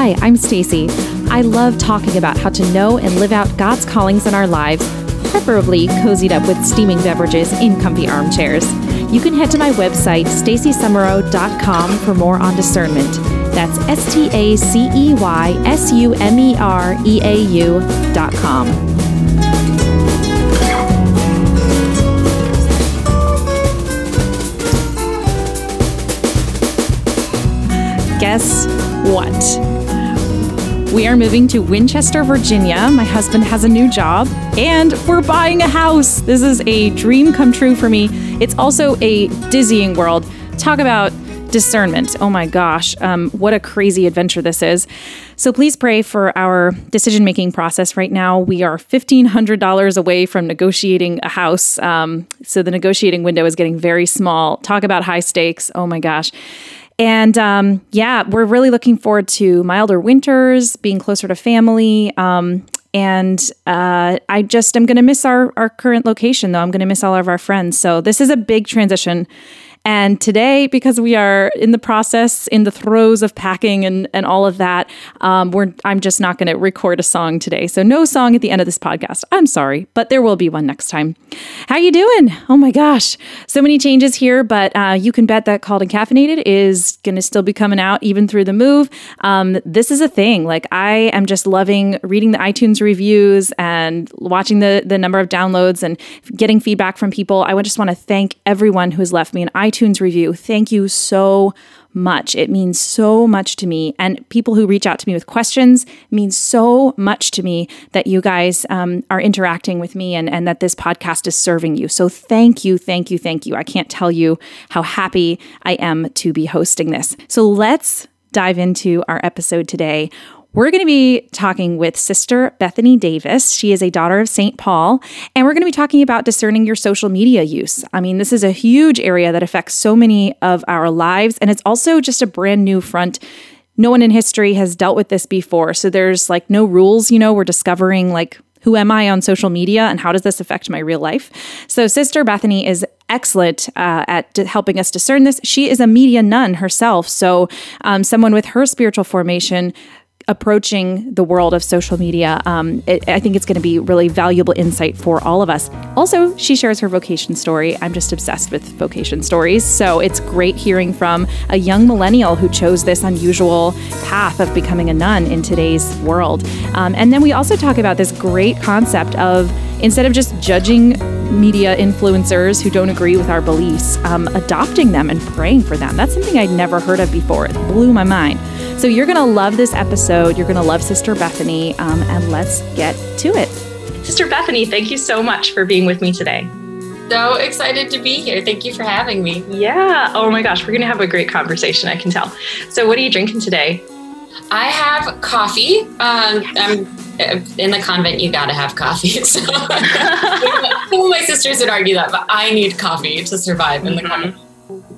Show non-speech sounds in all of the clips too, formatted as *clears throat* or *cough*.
Hi, I'm Stacey. I love talking about how to know and live out God's callings in our lives, preferably cozied up with steaming beverages in comfy armchairs. You can head to my website, staceysumereau.com, for more on discernment. That's S T A C E Y S U M E R E A U.com. guess what? We are moving to Winchester, Virginia. My husband has a new job, and we're buying a house. This is a dream come true for me. It's also a dizzying world. Talk about discernment. Oh my gosh, um, what a crazy adventure this is. So please pray for our decision making process right now. We are $1,500 away from negotiating a house. Um, so the negotiating window is getting very small. Talk about high stakes. Oh my gosh. And um, yeah, we're really looking forward to milder winters, being closer to family. Um, and uh, I just am going to miss our, our current location, though. I'm going to miss all of our friends. So this is a big transition. And today, because we are in the process, in the throes of packing and, and all of that, um, we're, I'm just not going to record a song today. So no song at the end of this podcast. I'm sorry, but there will be one next time. How you doing? Oh my gosh, so many changes here, but uh, you can bet that Called and Caffeinated is going to still be coming out even through the move. Um, this is a thing. Like I am just loving reading the iTunes reviews and watching the the number of downloads and getting feedback from people. I just want to thank everyone who has left me an iTunes iTunes review. Thank you so much. It means so much to me. And people who reach out to me with questions means so much to me that you guys um, are interacting with me and, and that this podcast is serving you. So thank you, thank you, thank you. I can't tell you how happy I am to be hosting this. So let's dive into our episode today. We're going to be talking with Sister Bethany Davis. She is a daughter of St. Paul, and we're going to be talking about discerning your social media use. I mean, this is a huge area that affects so many of our lives, and it's also just a brand new front no one in history has dealt with this before. So there's like no rules, you know, we're discovering like who am I on social media and how does this affect my real life? So, Sister Bethany is excellent uh, at helping us discern this. She is a media nun herself. So, um, someone with her spiritual formation approaching the world of social media. Um, it, I think it's going to be really valuable insight for all of us. Also, she shares her vocation story. I'm just obsessed with vocation stories. So it's great hearing from a young millennial who chose this unusual path of becoming a nun in today's world. Um, and then we also talk about this great concept of instead of just judging media influencers who don't agree with our beliefs, um, adopting them and praying for them. That's something I'd never heard of before. It blew my mind. So you're going to love this episode. You're going to love Sister Bethany, um, and let's get to it. Sister Bethany, thank you so much for being with me today. So excited to be here. Thank you for having me. Yeah. Oh my gosh, we're going to have a great conversation, I can tell. So, what are you drinking today? I have coffee. Um, I'm in the convent. You got to have coffee. *laughs* So, *laughs* some of my sisters would argue that, but I need coffee to survive in the mm-hmm. convent.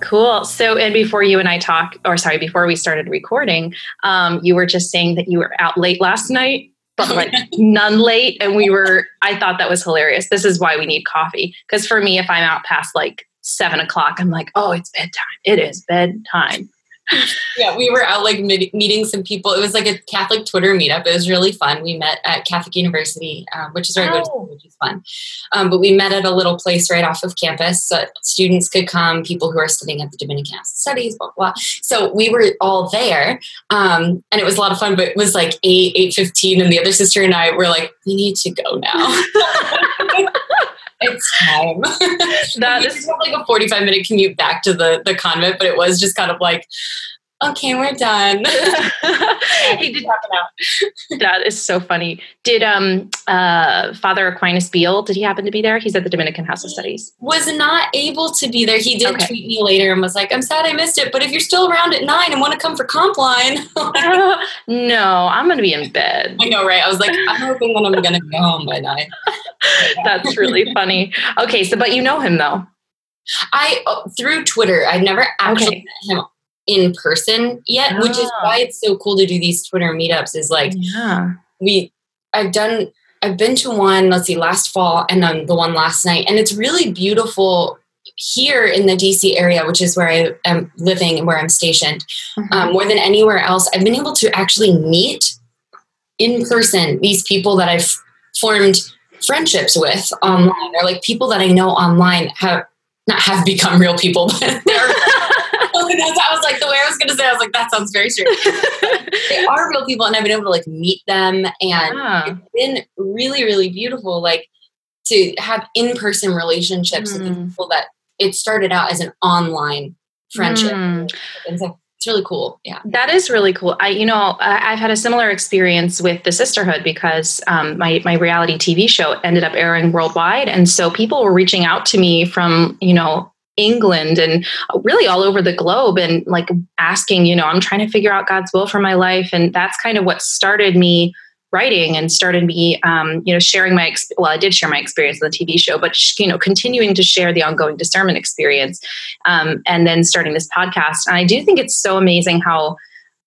Cool. So, and before you and I talk, or sorry, before we started recording, um, you were just saying that you were out late last night, but *laughs* like none late. And we were, I thought that was hilarious. This is why we need coffee. Because for me, if I'm out past like seven o'clock, I'm like, oh, it's bedtime. It is bedtime yeah, we were out like meeting some people. It was like a Catholic Twitter meetup. It was really fun. We met at Catholic University, um, which is where oh. I go to school, which is fun. Um, but we met at a little place right off of campus. So students could come, people who are studying at the Dominican Studies, blah, blah. So we were all there. Um, and it was a lot of fun, but it was like 8, 8.15 and the other sister and I were like, we need to go now. *laughs* *laughs* it's time. *laughs* that is like a 45 minute commute back to the, the convent, but it was just kind of like, okay, we're done. *laughs* *laughs* he did talk about. that is so funny. Did um uh Father Aquinas Beale, did he happen to be there? He's at the Dominican House of Studies. Was not able to be there. He did okay. tweet me later and was like, I'm sad I missed it, but if you're still around at nine and want to come for Compline. uh, no, I'm gonna be in bed. I know, right? I was like, I'm hoping that I'm gonna be home by nine. *laughs* That's really funny. Okay, so but you know him though. I uh, through Twitter. I've never actually okay. met him in person yet, which is why ah. it's so cool to do these Twitter meetups. Is like, yeah, we I've done I've been to one, let's see, last fall and then the one last night. And it's really beautiful here in the DC area, which is where I am living and where I'm stationed, mm-hmm. um, more than anywhere else, I've been able to actually meet in person these people that I've formed friendships with online or like people that I know online have not have become real people, but *laughs* they're I was like the way I was gonna say, I was like, that sounds very strange. they are real people and I've been able to like meet them and yeah. it's been really, really beautiful. Like to have in-person relationships mm. with hmm. people that it started out as an online friendship. Mm. And so it's really cool. Yeah. That is really cool. I, you know, I, have had a similar experience with the sisterhood because um, my, my reality TV show ended up airing worldwide. And so people were reaching out to me from, you know, England and really all over the globe and like asking, you know, I'm trying to figure out God's will for my life. And that's kind of what started me writing and started me um, you know sharing my well i did share my experience on the tv show but you know continuing to share the ongoing discernment experience um, and then starting this podcast. And i do think it's so amazing how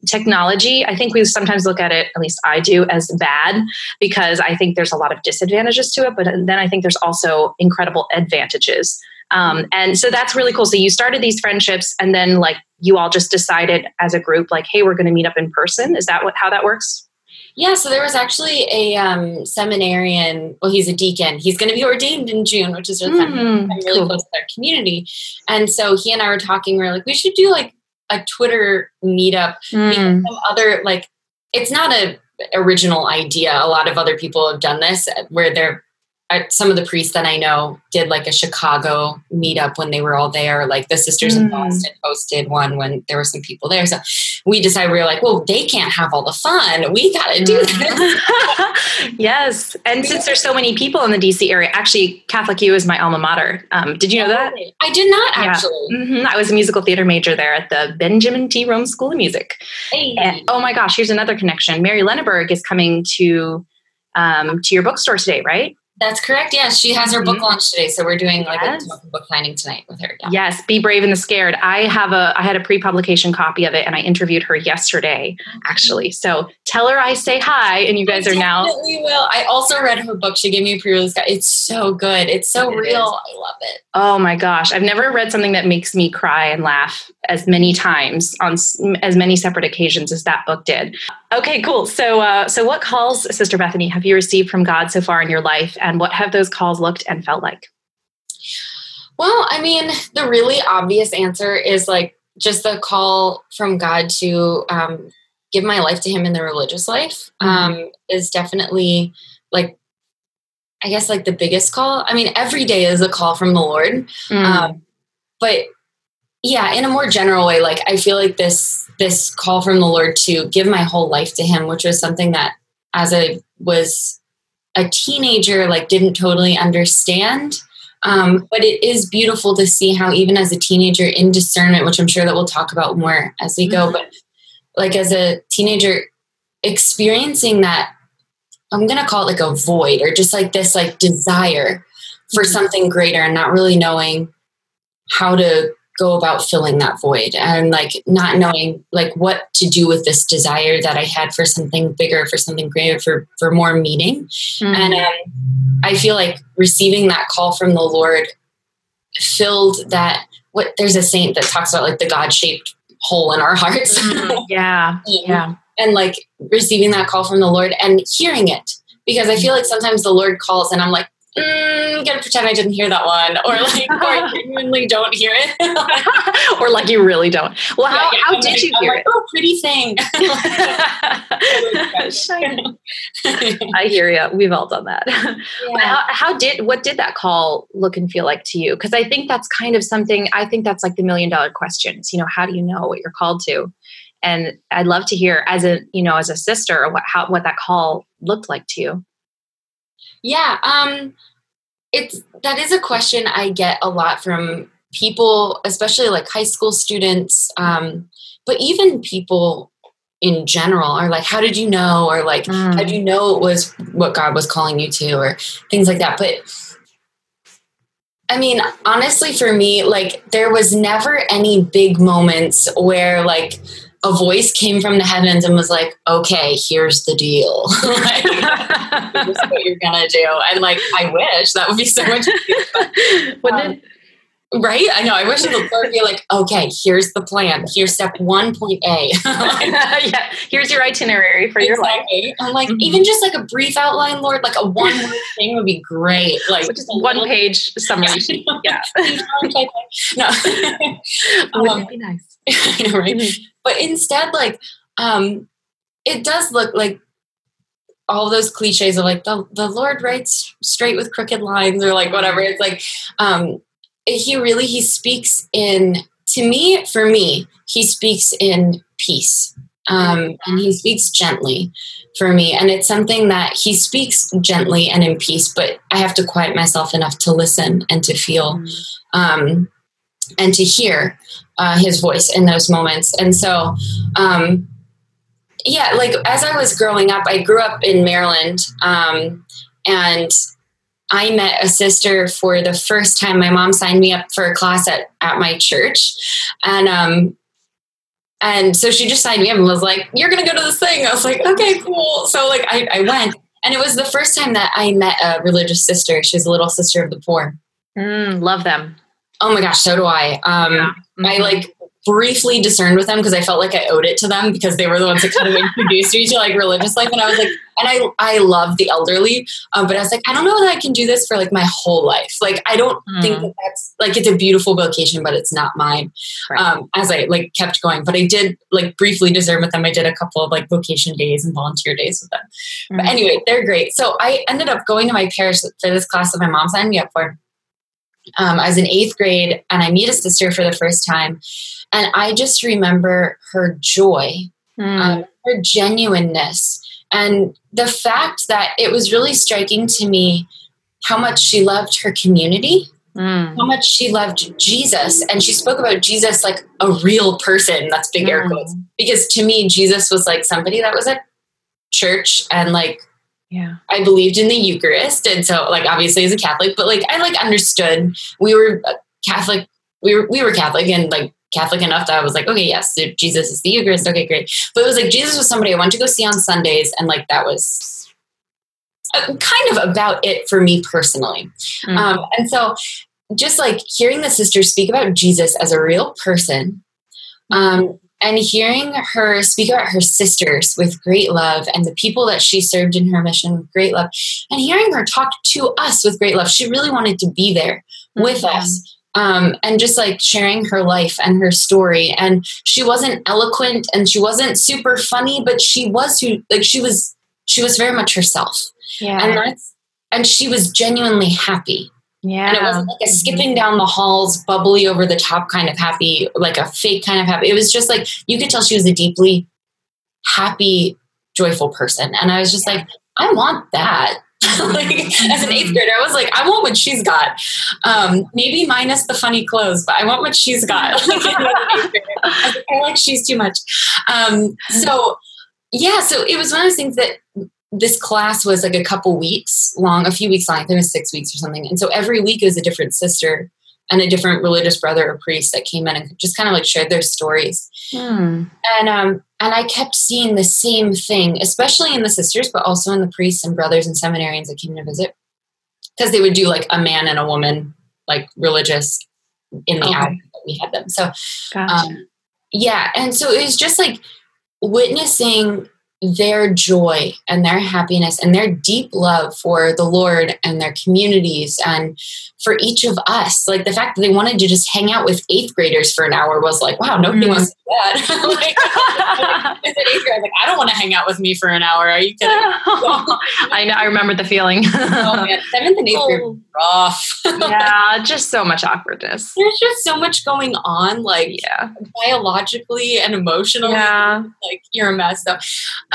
technology i think we sometimes look at it at least i do as bad because i think there's a lot of disadvantages to it but then i think there's also incredible advantages. Um, and so that's really cool. So you started these friendships and then like you all just decided as a group like hey we're going to meet up in person. Is that what how that works yeah, so there was actually a um, seminarian. Well, he's a deacon. He's going to be *laughs* ordained in June, which is really mm, fun. I'm really cool. close to our community, and so he and I were talking. We are like, we should do like a Twitter meetup. Mm. Some other like, it's not a original idea. A lot of other people have done this, where they're I, some of the priests that I know did like a Chicago meetup when they were all there. Like the Sisters mm. in Boston hosted one when there were some people there. So we decided we were like, well, they can't have all the fun. We got to do mm. this. *laughs* yes. And since there's so many people in the DC area, actually, Catholic U is my alma mater. Um, did you know that? I did not actually. Yeah. Mm-hmm. I was a musical theater major there at the Benjamin T. Rome School of Music. Hey. And, oh my gosh, here's another connection. Mary Lenneburg is coming to um, to your bookstore today, right? That's correct. Yes, she has her book mm-hmm. launch today, so we're doing like yes. a book signing tonight with her. Yeah. Yes, be brave in the scared. I have a I had a pre-publication copy of it, and I interviewed her yesterday, actually. So tell her I say hi, and you guys I are now. We will. I also read her book. She gave me a pre-release. It's so good. It's so it real. Is. I love it. Oh my gosh, I've never read something that makes me cry and laugh as many times on as many separate occasions as that book did. Okay, cool. So, uh, so what calls, Sister Bethany, have you received from God so far in your life, and what have those calls looked and felt like? Well, I mean, the really obvious answer is like just the call from God to um, give my life to Him in the religious life mm-hmm. um, is definitely like, I guess, like the biggest call. I mean, every day is a call from the Lord, mm. um, but yeah, in a more general way, like I feel like this this call from the Lord to give my whole life to Him, which was something that as I was a teenager, like didn't totally understand. Um, but it is beautiful to see how even as a teenager in discernment, which I'm sure that we'll talk about more as we go, mm-hmm. but like as a teenager experiencing that, I'm gonna call it like a void or just like this like desire for mm-hmm. something greater and not really knowing how to go about filling that void and like not knowing like what to do with this desire that I had for something bigger, for something greater, for for more meaning. Mm-hmm. And um, I feel like receiving that call from the Lord filled that. What there's a saint that talks about like the God shaped hole in our hearts. Mm-hmm. Yeah, *laughs* yeah, and like receiving that call from the Lord and hearing it because I feel like sometimes the Lord calls and I'm like, mm, gonna pretend I didn't hear that one, or like, or *laughs* genuinely don't hear it, *laughs* or like you really don't. Well, how, yeah, how did like, you hear like, it? Oh, pretty thing. *laughs* I hear you. We've all done that. Yeah. How, how did what did that call look and feel like to you? Because I think that's kind of something. I think that's like the million dollar questions. You know, how do you know what you're called to? And I'd love to hear, as a you know, as a sister, what how what that call looked like to you. Yeah, um, it's that is a question I get a lot from people, especially like high school students, um, but even people in general are like, "How did you know?" or like, mm. "How did you know it was what God was calling you to?" or things like that. But I mean, honestly, for me, like there was never any big moments where like a voice came from the heavens and was like, okay, here's the deal. *laughs* like, this is what you're gonna do. And like, I wish that would be so much. *laughs* um, Right? I know. I wish it would be like, okay, here's the plan. Here's step one point A. *laughs* yeah. Here's your itinerary for your life. I'm like, mm-hmm. even just like a brief outline, Lord, like a one word thing would be great. Like just one little, page summary. yeah. no. um, would be nice. I know, right? Mm-hmm. But instead, like, um, it does look like all those cliches of like the, the Lord writes straight with crooked lines or like whatever. It's like, um, he really he speaks in to me for me he speaks in peace um, and he speaks gently for me and it's something that he speaks gently and in peace but i have to quiet myself enough to listen and to feel mm. um, and to hear uh, his voice in those moments and so um, yeah like as i was growing up i grew up in maryland um, and I met a sister for the first time. My mom signed me up for a class at, at my church. And um and so she just signed me up and was like, You're gonna go to this thing. I was like, Okay, cool. So like I, I went. And it was the first time that I met a religious sister. She's a little sister of the poor. Mm, love them. Oh my gosh, so do I. Um, yeah. mm-hmm. I like briefly discerned with them because I felt like I owed it to them because they were the ones that kind of introduced me to like religious life. And I was like, and I I love the elderly, um, but I was like, I don't know that I can do this for like my whole life. Like I don't mm. think that that's like it's a beautiful vocation, but it's not mine. Right. Um, as I like kept going, but I did like briefly discern with them. I did a couple of like vocation days and volunteer days with them. Mm. But anyway, they're great. So I ended up going to my parish for this class that my mom signed me up for. Um, I was in eighth grade, and I meet a sister for the first time and I just remember her joy, mm. um, her genuineness, and the fact that it was really striking to me how much she loved her community, mm. how much she loved Jesus. And she spoke about Jesus like a real person. That's big air quotes. Because to me, Jesus was like somebody that was at church and like yeah i believed in the eucharist and so like obviously as a catholic but like i like understood we were catholic we were we were catholic and like Catholic enough that I was like, okay, yes, Jesus is the Eucharist. Okay, great. But it was like Jesus was somebody I wanted to go see on Sundays, and like that was uh, kind of about it for me personally. Mm-hmm. Um, and so, just like hearing the sisters speak about Jesus as a real person, um, and hearing her speak about her sisters with great love and the people that she served in her mission with great love, and hearing her talk to us with great love, she really wanted to be there with mm-hmm. us um, and just like sharing her life and her story. And she wasn't eloquent and she wasn't super funny, but she was who like she was she was very much herself. Yeah. And that's and she was genuinely happy. Yeah. And it wasn't like a skipping down the halls, bubbly over the top kind of happy, like a fake kind of happy. It was just like you could tell she was a deeply happy, joyful person. And I was just like, I want that. *laughs* like as an eighth grader, I was like, I want what she's got. Um, maybe minus the funny clothes, but I want what she's got. *laughs* I feel like she's too much. Um, so yeah, so it was one of those things that this class was like a couple weeks long, a few weeks long. I think it was six weeks or something. And so every week it was a different sister and a different religious brother or priest that came in and just kind of like shared their stories. Hmm. And um, and I kept seeing the same thing, especially in the sisters, but also in the priests and brothers and seminarians that came to visit, because they would do like a man and a woman, like religious, in the okay. hour that we had them. So, gotcha. um, yeah, and so it was just like witnessing their joy and their happiness and their deep love for the Lord and their communities and for each of us. Like the fact that they wanted to just hang out with eighth graders for an hour was like, wow, nobody mm. wants to do that. *laughs* like, *laughs* eighth grade, like, I don't want to hang out with me for an hour. Are you kidding? *laughs* I know. I remember the feeling. oh man, seventh and eighth grade oh. rough. yeah, just so much awkwardness. There's just so much going on, like yeah, biologically and emotionally. Yeah, like you're a mess. So,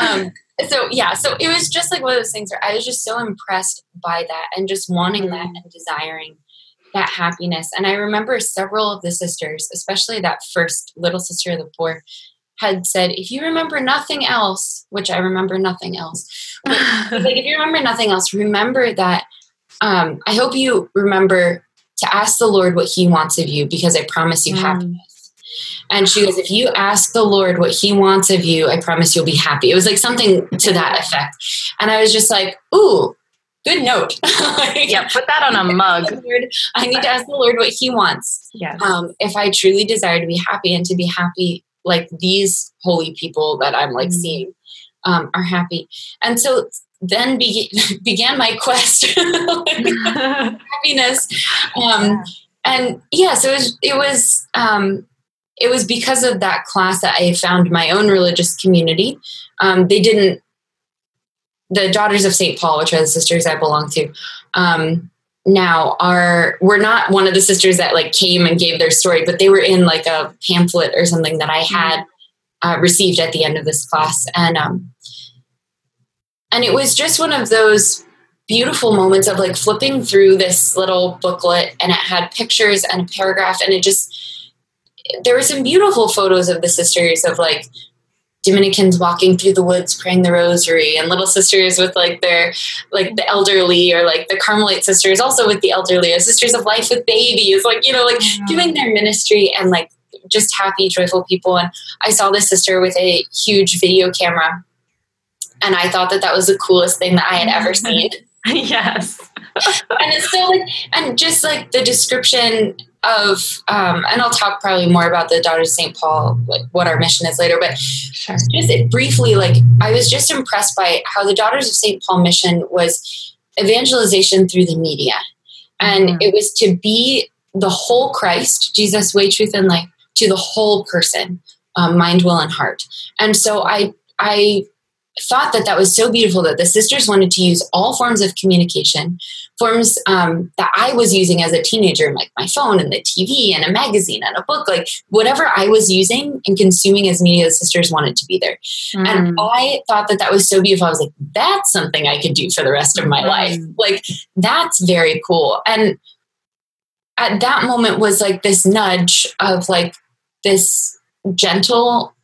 um, so yeah, so it was just like one of those things where I was just so impressed by that and just wanting that and desiring that happiness. And I remember several of the sisters, especially that first little sister of the poor, had said, if you remember nothing else, which I remember nothing else, *laughs* like if you remember nothing else, remember that um, I hope you remember to ask the Lord what He wants of you because I promise you mm. happiness. And she goes, If you ask the Lord what He wants of you, I promise you'll be happy. It was like something to that effect. And I was just like, Ooh, good note. *laughs* like, yeah, put that on a mug. Lord, I need to ask the Lord what He wants. Yes. Um, if I truly desire to be happy and to be happy like these holy people that I'm like mm-hmm. seeing um, are happy. And so then be- *laughs* began my quest *laughs* happiness. Um, and yeah, so it was, it was, um, it was because of that class that I found my own religious community. Um, they didn't, the Daughters of St. Paul, which are the sisters I belong to, um, now are we're not one of the sisters that like came and gave their story, but they were in like a pamphlet or something that I mm-hmm. had uh, received at the end of this class, and um, and it was just one of those beautiful moments of like flipping through this little booklet, and it had pictures and a paragraph, and it just there were some beautiful photos of the sisters of like Dominicans walking through the woods praying the rosary and little sisters with like their like the elderly or like the Carmelite sisters also with the elderly or sisters of life with babies like you know like mm-hmm. doing their ministry and like just happy joyful people. And I saw this sister with a huge video camera and I thought that that was the coolest thing that I had ever *laughs* seen. Yes. *laughs* And it's still like and just like the description of um, and i'll talk probably more about the daughters of st paul like what our mission is later but sure. just briefly like i was just impressed by how the daughters of st paul mission was evangelization through the media and mm-hmm. it was to be the whole christ jesus way truth and life to the whole person um, mind will and heart and so i i thought that that was so beautiful that the sisters wanted to use all forms of communication, forms um, that I was using as a teenager, like my phone and the TV and a magazine and a book, like whatever I was using and consuming as media, the sisters wanted to be there. Mm. And I thought that that was so beautiful. I was like, that's something I could do for the rest of my mm. life. Like, that's very cool. And at that moment was like this nudge of like this gentle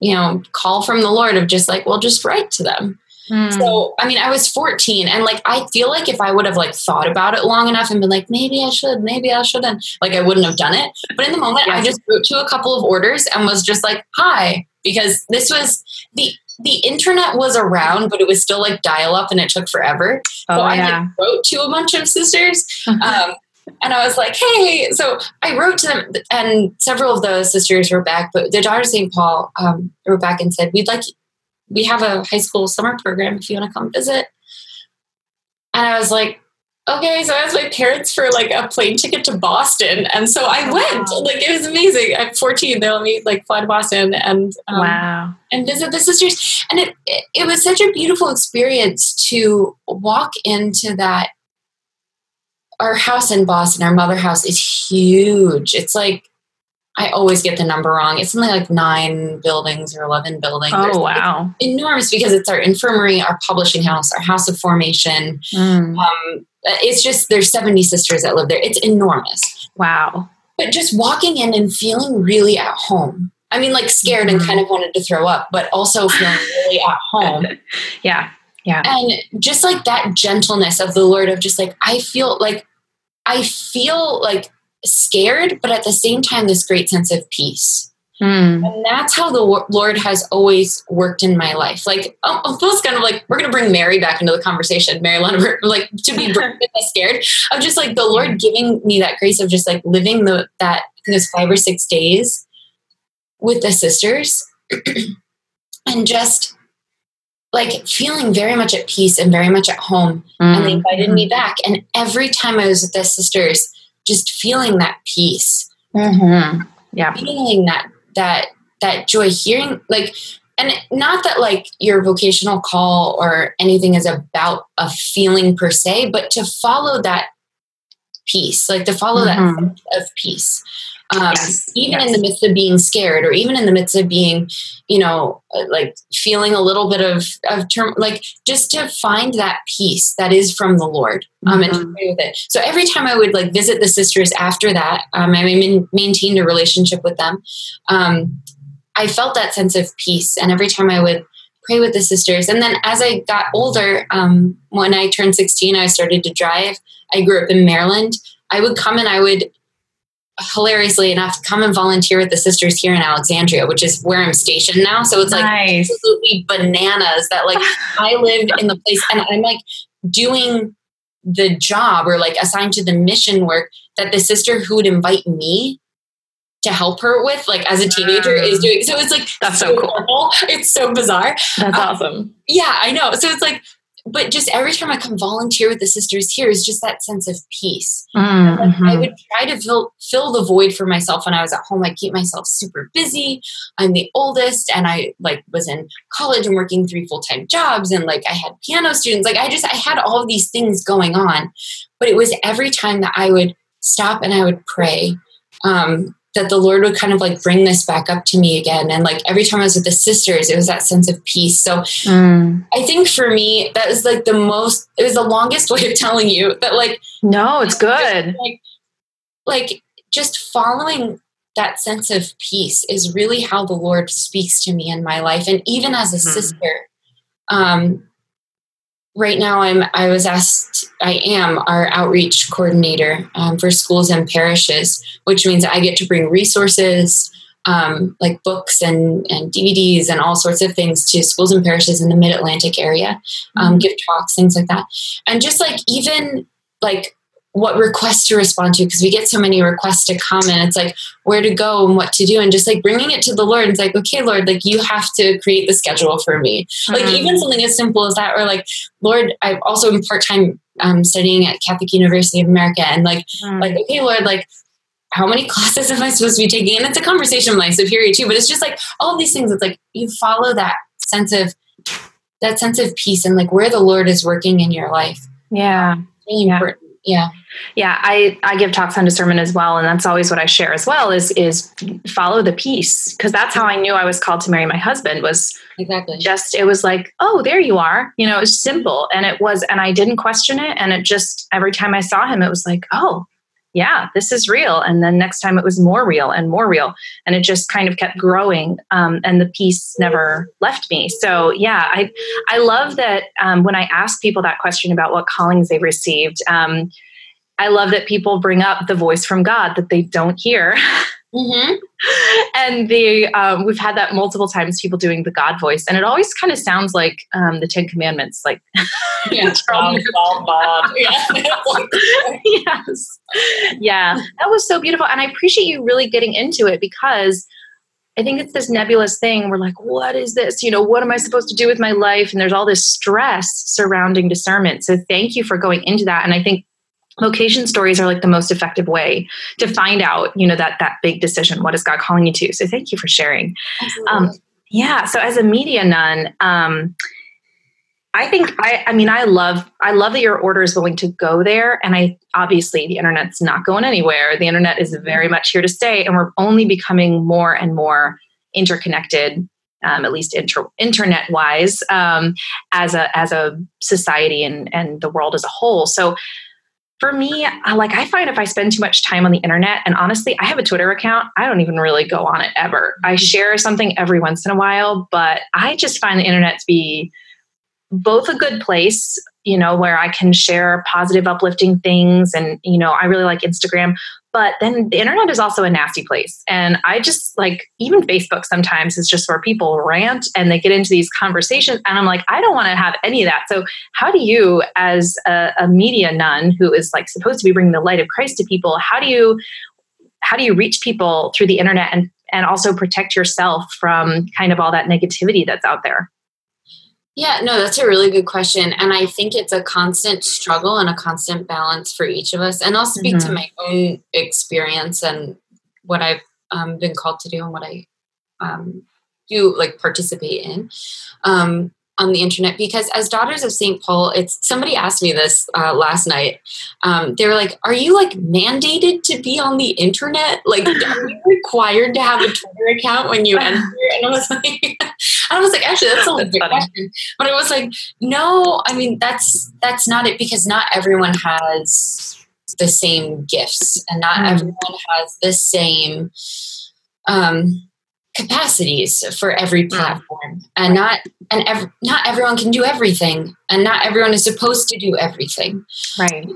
you know, call from the Lord of just like, well, just write to them. Mm. So, I mean, I was 14 and like, I feel like if I would have like thought about it long enough and been like, maybe I should, maybe I shouldn't, like I wouldn't have done it. But in the moment, I just wrote to a couple of orders and was just like, hi, because this was the, the internet was around, but it was still like dial up and it took forever. Oh, so yeah. I wrote to a bunch of sisters. *laughs* Um, and I was like, hey. So I wrote to them, and several of the sisters were back, but the daughter of St. Paul um, were back and said, we'd like, we have a high school summer program if you want to come visit. And I was like, okay. So I asked my parents for like a plane ticket to Boston. And so I wow. went. Like, it was amazing. I'm 14. They let me like fly to Boston and, um, wow. and visit the sisters. And it, it was such a beautiful experience to walk into that our house in Boston, our mother house is huge. It's like I always get the number wrong. It's something like nine buildings or eleven buildings. Oh wow, enormous because it's our infirmary, our publishing house, our house of formation. Mm. Um, it's just there's seventy sisters that live there. It's enormous. Wow. But just walking in and feeling really at home. I mean, like scared mm-hmm. and kind of wanted to throw up, but also feeling really at *laughs* home. yeah. Yeah. And just like that gentleness of the Lord of just like, I feel like I feel like scared, but at the same time, this great sense of peace. Mm. And that's how the Lord has always worked in my life. Like, almost kind of like, we're going to bring Mary back into the conversation, Mary Lenneburg, like to be *laughs* scared of just like the Lord giving me that grace of just like living the, that, those five or six days with the sisters *clears throat* and just like feeling very much at peace and very much at home. Mm-hmm. And they invited me back. And every time I was with the sisters, just feeling that peace. Mm-hmm. Yeah. Feeling that that that joy, hearing like and not that like your vocational call or anything is about a feeling per se, but to follow that peace, like to follow mm-hmm. that of peace um, yes. even yes. in the midst of being scared or even in the midst of being you know uh, like feeling a little bit of of term like just to find that peace that is from the lord um, mm-hmm. and to mm-hmm. pray with it so every time i would like visit the sisters after that um, i mean, maintained a relationship with them um, i felt that sense of peace and every time i would pray with the sisters and then as i got older um, when i turned 16 i started to drive i grew up in maryland i would come and i would hilariously enough, come and volunteer with the sisters here in Alexandria, which is where I'm stationed now. So it's like nice. absolutely bananas that like *laughs* I live in the place and I'm like doing the job or like assigned to the mission work that the sister who would invite me to help her with like as a teenager is doing. So it's like that's so, so cool. *laughs* it's so bizarre. That's um, awesome. yeah i know. So it's like but just every time I come volunteer with the sisters here is just that sense of peace. Mm-hmm. I would try to fill fill the void for myself when I was at home. I keep myself super busy. I'm the oldest, and I like was in college and working three full time jobs, and like I had piano students. Like I just I had all of these things going on, but it was every time that I would stop and I would pray. Um, that the Lord would kind of like bring this back up to me again. And like every time I was with the sisters, it was that sense of peace. So mm. I think for me, that was like the most, it was the longest *laughs* way of telling you that like, no, it's good. Like, like just following that sense of peace is really how the Lord speaks to me in my life. And even as a mm. sister, um, right now i'm i was asked i am our outreach coordinator um, for schools and parishes which means i get to bring resources um, like books and, and dvds and all sorts of things to schools and parishes in the mid-atlantic area um, mm-hmm. give talks things like that and just like even like what requests to respond to because we get so many requests to come and it's like where to go and what to do and just like bringing it to the lord it's like okay lord like you have to create the schedule for me mm-hmm. like even something as simple as that or like lord i've also been part-time um, studying at catholic university of america and like mm-hmm. like okay lord like how many *laughs* classes am i supposed to be taking and it's a conversation with my superior too but it's just like all these things it's like you follow that sense of that sense of peace and like where the lord is working in your life yeah yeah. important yeah. Yeah i i give talks on discernment as well and that's always what i share as well is is follow the peace because that's how i knew i was called to marry my husband was exactly. just it was like oh there you are. You know it was simple and it was and i didn't question it and it just every time i saw him it was like oh yeah, this is real. And then next time it was more real and more real. And it just kind of kept growing. Um, and the peace never left me. So yeah, I, I love that um, when I ask people that question about what callings they've received, um, I love that people bring up the voice from God that they don't hear. *laughs* Mm-hmm. and the um, we've had that multiple times. People doing the God voice, and it always kind of sounds like um, the Ten Commandments, like *laughs* yeah, Bob, *laughs* Bob. yeah. yes, yeah, that was so beautiful, and I appreciate you really getting into it because. I think it's this nebulous thing. We're like, what is this? You know, what am I supposed to do with my life? And there's all this stress surrounding discernment. So thank you for going into that. And I think vocation stories are like the most effective way to find out you know that that big decision what is god calling you to. So thank you for sharing. Um, yeah so as a media nun um, i think i i mean i love i love that your order is willing to go there and i obviously the internet's not going anywhere. The internet is very much here to stay and we're only becoming more and more interconnected um, at least inter- internet wise um, as a as a society and and the world as a whole. So for me, like I find if I spend too much time on the internet, and honestly, I have a Twitter account, I don't even really go on it ever. I mm-hmm. share something every once in a while, but I just find the internet to be both a good place you know, where I can share positive, uplifting things. And, you know, I really like Instagram. But then the internet is also a nasty place. And I just like, even Facebook sometimes is just where people rant and they get into these conversations. And I'm like, I don't want to have any of that. So, how do you, as a, a media nun who is like supposed to be bringing the light of Christ to people, how do you, how do you reach people through the internet and, and also protect yourself from kind of all that negativity that's out there? Yeah, no, that's a really good question. And I think it's a constant struggle and a constant balance for each of us. And I'll speak mm-hmm. to my own experience and what I've um, been called to do and what I um, do like participate in. Um, on the internet because as daughters of st paul it's somebody asked me this uh, last night um, they were like are you like mandated to be on the internet like are you required to have a twitter account when you *laughs* enter and i was like *laughs* i was like actually that's a that's good question. But I was like no i mean that's that's not it because not everyone has the same gifts and not mm. everyone has the same um capacities for every mm. platform. And not and ev- not everyone can do everything and not everyone is supposed to do everything. Right.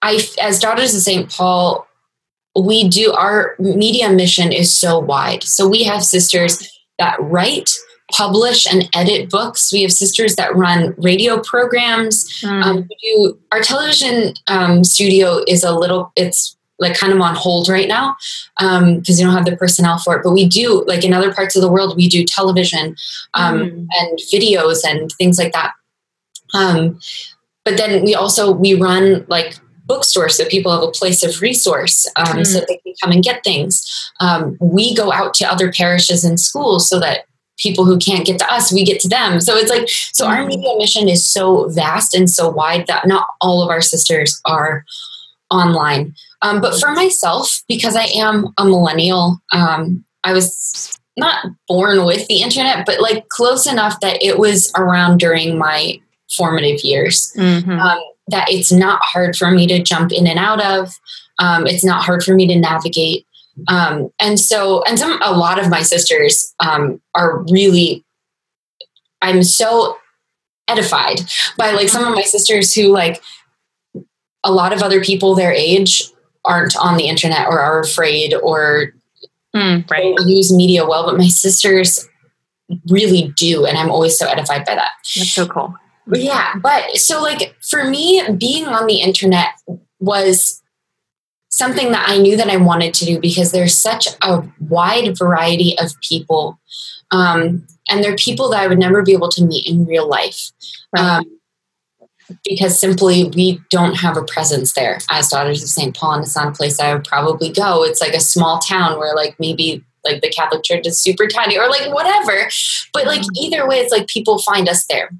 I as daughters of st paul we do our media mission is so wide. So we have sisters that write publish and edit books. We have sisters that run radio programs. Mm. Um, do, our television um, studio is a little, it's like kind of on hold right now because um, you don't have the personnel for it. But we do, like in other parts of the world, we do television um, mm. and videos and things like that. Um, but then we also we run like bookstores so people have a place of resource um, mm. so they can come and get things. Um, we go out to other parishes and schools so that people who can't get to us, we get to them. So it's like, so our mm-hmm. media mission is so vast and so wide that not all of our sisters are online. Um, but for myself, because I am a millennial, um, I was not born with the internet, but like close enough that it was around during my formative years. Mm-hmm. Um, that it's not hard for me to jump in and out of. Um, it's not hard for me to navigate. Um, and so, and some, a lot of my sisters um, are really, I'm so edified by like some of my sisters who like a lot of other people their age aren't on the internet or are afraid or mm, right. use media well, but my sisters really do. And I'm always so edified by that. That's so cool. Yeah. But so, like, for me, being on the internet was something that I knew that I wanted to do because there's such a wide variety of people. Um, and they're people that I would never be able to meet in real life. Um, because simply we don't have a presence there as daughters of St. Paul, and it's not a place I would probably go. It's like a small town where like maybe like the Catholic Church is super tiny or like whatever. But like mm-hmm. either way, it's like people find us there.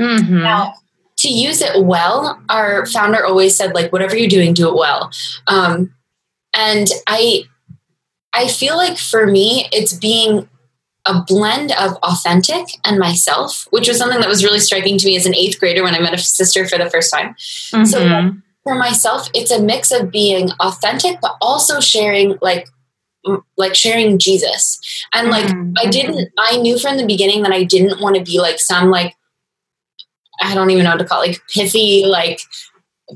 Mm-hmm. Now, to use it well, our founder always said like whatever you're doing, do it well. Um, and I I feel like for me, it's being a blend of authentic and myself, which was something that was really striking to me as an eighth grader when I met a sister for the first time. Mm-hmm. So for myself, it's a mix of being authentic, but also sharing like like sharing Jesus. And like mm-hmm. I didn't I knew from the beginning that I didn't want to be like some like I don't even know what to call it, like pithy, like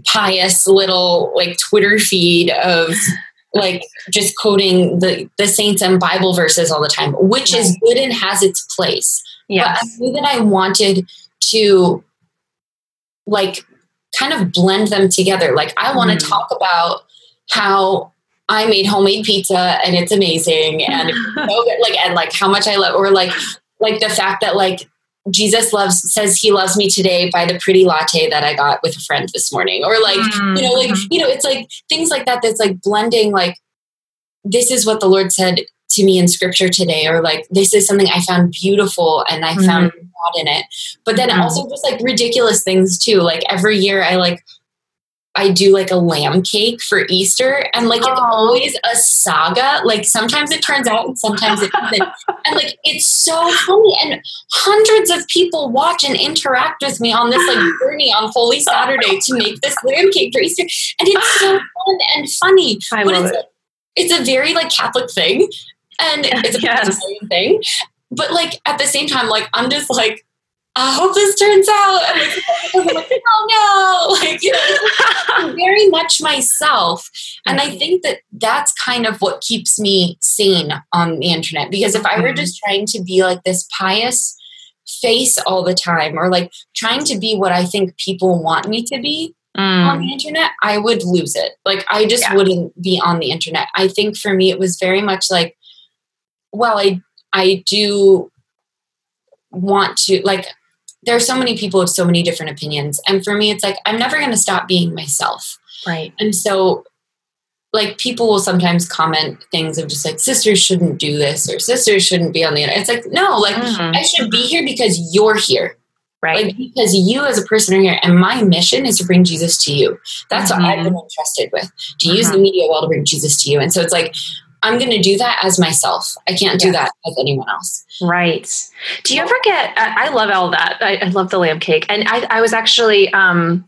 pious little like Twitter feed of *laughs* like just quoting the the saints and Bible verses all the time, which is good and has its place. But I knew that I wanted to like kind of blend them together. Like I want to mm. talk about how I made homemade pizza and it's amazing and *laughs* like and like how much I love or like like the fact that like Jesus loves says he loves me today by the pretty latte that I got with a friend this morning or like mm-hmm. you know like you know it's like things like that that's like blending like this is what the Lord said to me in scripture today or like this is something I found beautiful and I mm-hmm. found God in it but then mm-hmm. also just like ridiculous things too like every year I like I do like a lamb cake for Easter, and like Aww. it's oh. always a saga. Like sometimes it turns out, and sometimes it doesn't. and like it's so funny, and hundreds of people watch and interact with me on this like *gasps* journey on Holy Saturday to make this lamb cake for Easter, and it's so *gasps* fun and funny. I but love it's, it. It's a very like Catholic thing, and it's a *laughs* yes. thing. But like at the same time, like I'm just like I hope this turns out. And like, *laughs* oh no, like you know, very much myself. And I think that that's kind of what keeps me sane on the internet. Because if I were mm-hmm. just trying to be like this pious face all the time, or like trying to be what I think people want me to be, Mm. on the internet, I would lose it. Like I just yeah. wouldn't be on the internet. I think for me it was very much like well, I I do want to like there are so many people with so many different opinions. And for me, it's like, I'm never going to stop being myself. Right. And so, like, people will sometimes comment things of just like, sisters shouldn't do this or sisters shouldn't be on the internet. It's like, no, like, mm-hmm. I should be here because you're here. Right. Like, because you as a person are here. And my mission is to bring Jesus to you. That's mm-hmm. what I've been entrusted with, to mm-hmm. use the media well to bring Jesus to you. And so it's like, I'm going to do that as myself. I can't do that as anyone else. Right. Do you ever get, I, love all that. I, I, love the lamb cake. And I, I was actually, um,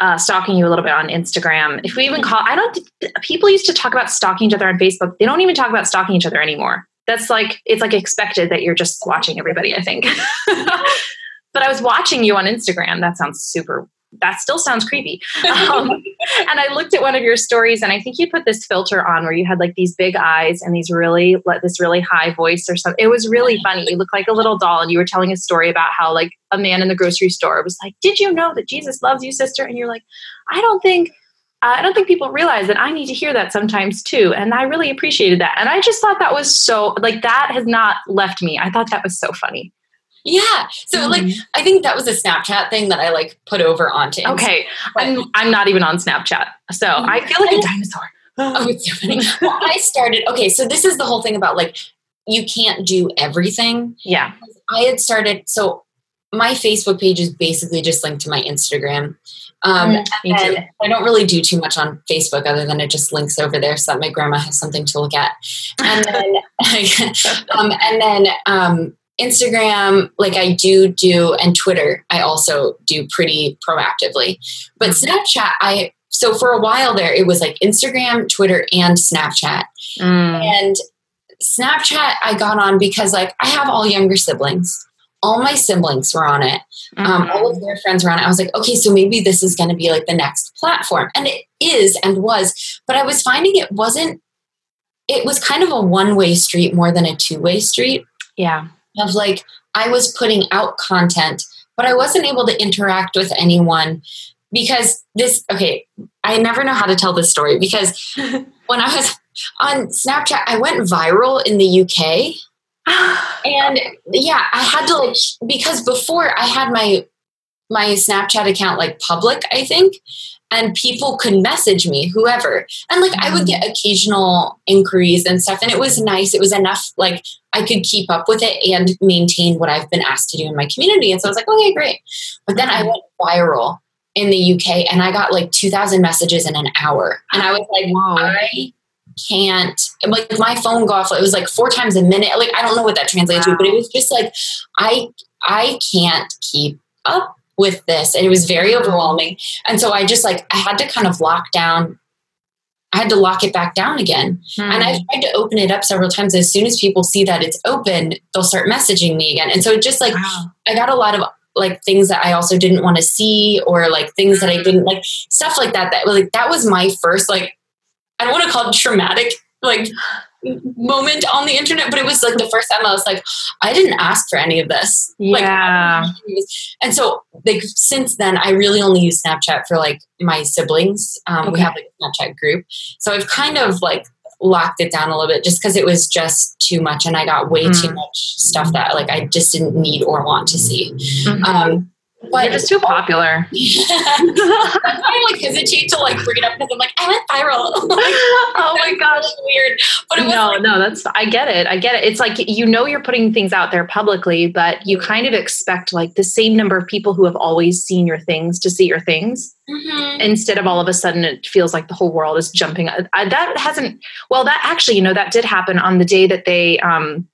uh, stalking you a little bit on Instagram. If we even call, I don't, people used to talk about stalking each other on Facebook. They don't even talk about stalking each other anymore. That's like, it's like expected that you're just watching everybody, I think. *laughs* but I was watching you on Instagram. That sounds super that still sounds creepy. Um, *laughs* and I looked at one of your stories, and I think you put this filter on where you had like these big eyes and these really, like, this really high voice or something. It was really funny. You looked like a little doll, and you were telling a story about how like a man in the grocery store was like, "Did you know that Jesus loves you, sister?" And you're like, "I don't think." I don't think people realize that I need to hear that sometimes too. And I really appreciated that. And I just thought that was so, like, that has not left me. I thought that was so funny. Yeah. So mm-hmm. like I think that was a Snapchat thing that I like put over onto Instagram. Okay. I'm I'm not even on Snapchat. So mm-hmm. I feel like a dinosaur. oh, it's so funny. well, I started okay, so this is the whole thing about like you can't do everything. Yeah. I had started so my Facebook page is basically just linked to my Instagram. Um, mm, and I don't really do too much on Facebook other than it just links over there so that my grandma has something to look at. And then, *laughs* um, and then um, Instagram, like I do do, and Twitter, I also do pretty proactively. But mm. Snapchat, I, so for a while there, it was like Instagram, Twitter, and Snapchat. Mm. And Snapchat, I got on because like I have all younger siblings. All my siblings were on it. Mm-hmm. Um, all of mm-hmm. their friends were on it. I was like, okay, so maybe this is going to be like the next platform. And it is and was. But I was finding it wasn't, it was kind of a one way street more than a two way street. Yeah of like I was putting out content, but I wasn't able to interact with anyone because this okay, I never know how to tell this story because *laughs* when I was on Snapchat, I went viral in the UK. *sighs* and yeah, I had to like because before I had my my Snapchat account like public, I think and people could message me whoever and like i would get mm. occasional inquiries and stuff and it was nice it was enough like i could keep up with it and maintain what i've been asked to do in my community and so i was like okay great but then i mm. went viral in the uk and i got like 2000 messages in an hour and i was *gasps* like Whoa. i can't like my phone go off it was like four times a minute like i don't know what that translates wow. to but it was just like i i can't keep up with this and it was very overwhelming. And so i just like i had to kind of lock down i had to lock it back down again. Hmm. and i tried to open it up several times. As soon as people see that it's open they'll start messaging me again. And so it just like wow. i got a lot of like things that i also didn't want to see or like things that i didn't like stuff like that that like that was my first like i don't want to call it traumatic like moment on the internet, but it was like the first time I was like, I didn't ask for any of this. Yeah. Like, and so like since then, I really only use Snapchat for like my siblings. Um, okay. We have like a Snapchat group, so I've kind of like locked it down a little bit just because it was just too much, and I got way mm. too much stuff that like I just didn't need or want to see. Mm-hmm. Um, but You're just too popular. *laughs* I like hesitate to like bring it up because I'm like, I went viral. *laughs* like, *laughs* oh my gosh, weird. But no, like, no, that's I get it. I get it. It's like you know you're putting things out there publicly, but you kind of expect like the same number of people who have always seen your things to see your things. Mm-hmm. Instead of all of a sudden, it feels like the whole world is jumping. I, that hasn't. Well, that actually, you know, that did happen on the day that they um,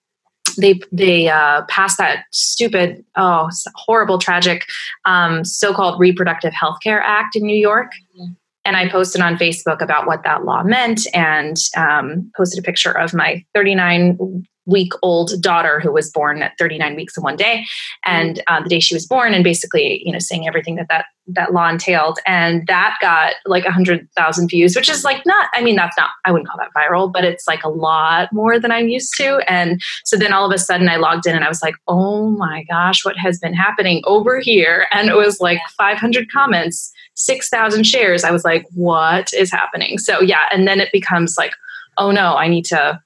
they they uh, passed that stupid, oh, horrible, tragic, um, so-called Reproductive Health Care Act in New York. Mm-hmm. And I posted on Facebook about what that law meant, and um, posted a picture of my 39 week old daughter who was born at 39 weeks in one day. And uh, the day she was born and basically you know saying everything that that that law entailed. And that got like 100000 views which is like not i mean that's not i wouldn't call that viral but it's like a lot more than i'm used to. And so then all of a sudden i logged in and i was like oh my gosh what has been happening over here? And it was like 500 comments 6000 shares. I was like what is happening? So yeah and then it becomes like oh no i need to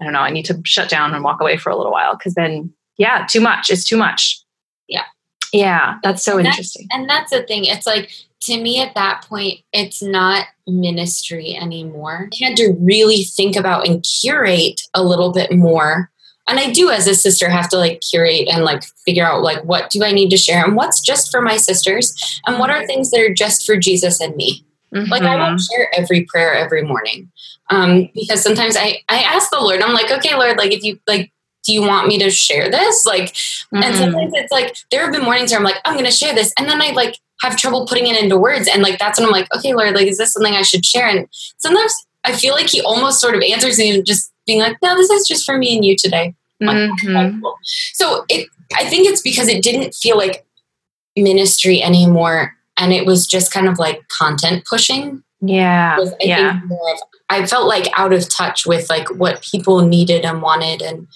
I don't know, I need to shut down and walk away for a little while because then, yeah, too much. It's too much. Yeah. Yeah, that's so and interesting. That's, and that's the thing. It's like, to me at that point, it's not ministry anymore. I had to really think about and curate a little bit more. And I do, as a sister, have to like curate and like figure out like what do I need to share and what's just for my sisters and what are things that are just for Jesus and me. Mm-hmm. Like I don't share every prayer every morning um, because sometimes I I ask the Lord, I'm like, okay, Lord, like if you like, do you want me to share this? Like, mm-hmm. and sometimes it's like there have been mornings where I'm like, I'm going to share this, and then I like have trouble putting it into words, and like that's when I'm like, okay, Lord, like is this something I should share? And sometimes I feel like He almost sort of answers me just being like, no, this is just for me and you today. Mm-hmm. So it, I think it's because it didn't feel like ministry anymore and it was just kind of like content pushing. Yeah. I yeah. think more of I felt like out of touch with like what people needed and wanted and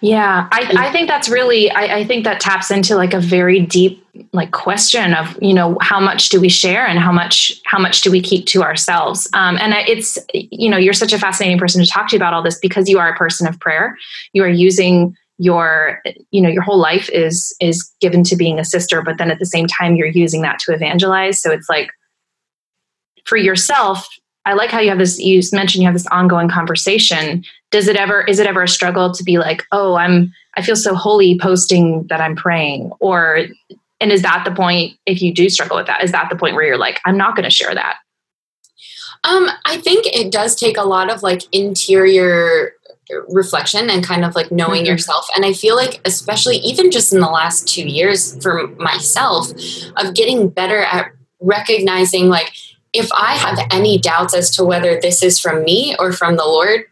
yeah I, I think that's really I, I think that taps into like a very deep like question of you know how much do we share and how much how much do we keep to ourselves um, and it's you know you're such a fascinating person to talk to about all this because you are a person of prayer you are using your you know your whole life is is given to being a sister but then at the same time you're using that to evangelize so it's like for yourself I like how you have this, you mentioned you have this ongoing conversation. Does it ever, is it ever a struggle to be like, oh, I'm, I feel so holy posting that I'm praying? Or, and is that the point, if you do struggle with that, is that the point where you're like, I'm not going to share that? Um, I think it does take a lot of like interior reflection and kind of like knowing mm-hmm. yourself. And I feel like, especially even just in the last two years for myself, of getting better at recognizing like, if I have any doubts as to whether this is from me or from the Lord,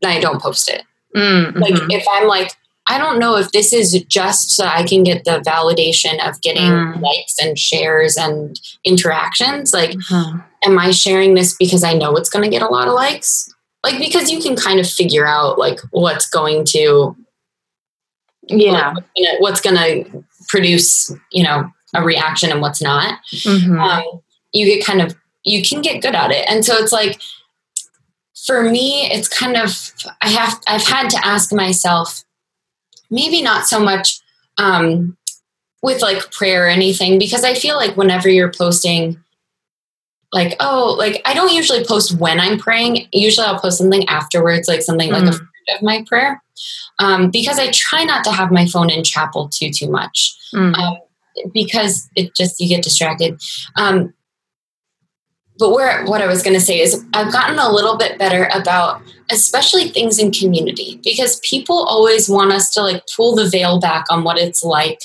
then I don't post it. Mm-hmm. Like if I'm like, I don't know if this is just so I can get the validation of getting mm. likes and shares and interactions. Like, mm-hmm. am I sharing this because I know it's going to get a lot of likes? Like, because you can kind of figure out like what's going to, yeah, like, what's going to produce, you know, a reaction and what's not. Mm-hmm. Um, you get kind of you can get good at it. And so it's like, for me, it's kind of, I have, I've had to ask myself, maybe not so much um, with like prayer or anything, because I feel like whenever you're posting, like, oh, like I don't usually post when I'm praying. Usually I'll post something afterwards, like something mm. like a mm. of my prayer, um, because I try not to have my phone in chapel too, too much. Mm. Um, because it just, you get distracted. Um, but where what I was going to say is I've gotten a little bit better about especially things in community because people always want us to like pull the veil back on what it's like.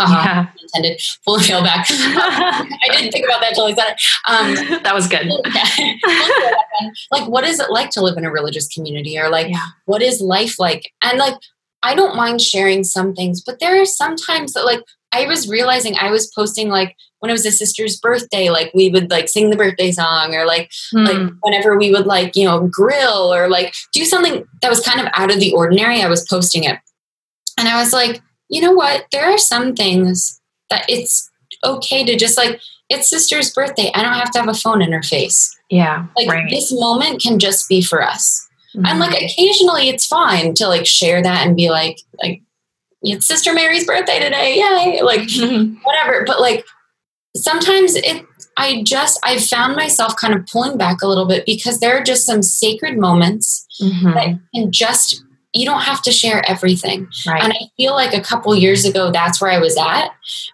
Yeah. intended. full the back. *laughs* I didn't think about that until I said it. Um, *laughs* that was good. *laughs* like, what is it like to live in a religious community, or like, yeah. what is life like? And like, I don't mind sharing some things, but there are some times that like I was realizing I was posting like when it was a sister's birthday, like we would like sing the birthday song or like like whenever we would like, you know, grill or like do something that was kind of out of the ordinary, I was posting it. And I was like, you know what? There are some things that it's okay to just like it's sister's birthday. I don't have to have a phone in her face. Yeah. Like right. this moment can just be for us. Mm-hmm. And like occasionally it's fine to like share that and be like like it's Sister Mary's birthday today. Yay. Like mm-hmm. whatever. But like sometimes it I just I've found myself kind of pulling back a little bit because there are just some sacred moments mm-hmm. that can just you don't have to share everything. Right. And I feel like a couple years ago that's where I was at.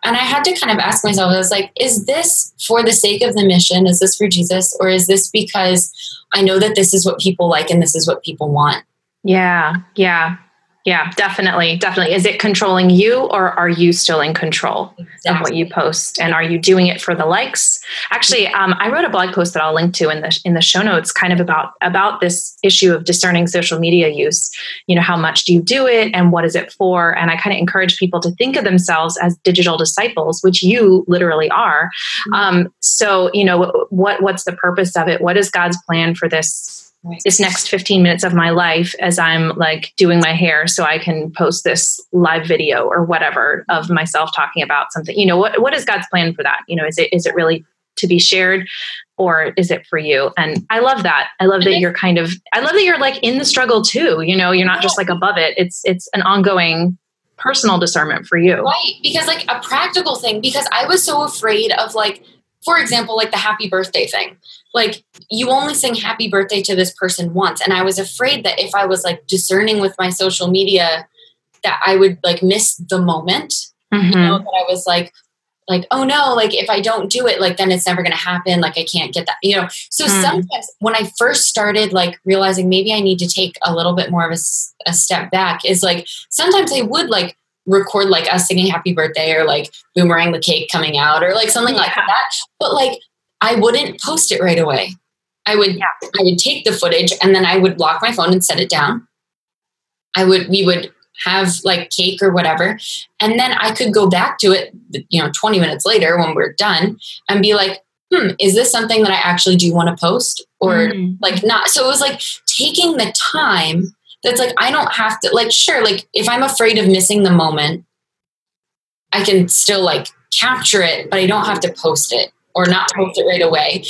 And I had to kind of ask myself, I was like, is this for the sake of the mission? Is this for Jesus? Or is this because I know that this is what people like and this is what people want? Yeah. Yeah. Yeah, definitely. Definitely. Is it controlling you or are you still in control exactly. of what you post? And are you doing it for the likes? Actually, um, I wrote a blog post that I'll link to in the in the show notes kind of about about this issue of discerning social media use. You know, how much do you do it and what is it for? And I kind of encourage people to think of themselves as digital disciples, which you literally are. Mm-hmm. Um, so, you know, what what's the purpose of it? What is God's plan for this. This next 15 minutes of my life as I'm like doing my hair so I can post this live video or whatever of myself talking about something. You know, what what is God's plan for that? You know, is it is it really to be shared or is it for you? And I love that. I love that you're kind of I love that you're like in the struggle too. You know, you're not just like above it. It's it's an ongoing personal discernment for you. Right. Because like a practical thing, because I was so afraid of like for example, like the happy birthday thing. Like you only sing happy birthday to this person once. And I was afraid that if I was like discerning with my social media, that I would like miss the moment. Mm-hmm. You know, that I was like, like, oh no, like if I don't do it, like then it's never gonna happen. Like I can't get that, you know. So mm. sometimes when I first started like realizing maybe I need to take a little bit more of a, a step back, is like sometimes I would like record like us singing happy birthday or like boomerang the cake coming out or like something yeah. like that. But like I wouldn't post it right away. I would yeah. I would take the footage and then I would lock my phone and set it down. I would we would have like cake or whatever. And then I could go back to it, you know, 20 minutes later when we're done and be like, hmm, is this something that I actually do want to post or mm. like not? So it was like taking the time that's like, I don't have to, like, sure, like if I'm afraid of missing the moment, I can still like capture it, but I don't have to post it or not post it right away.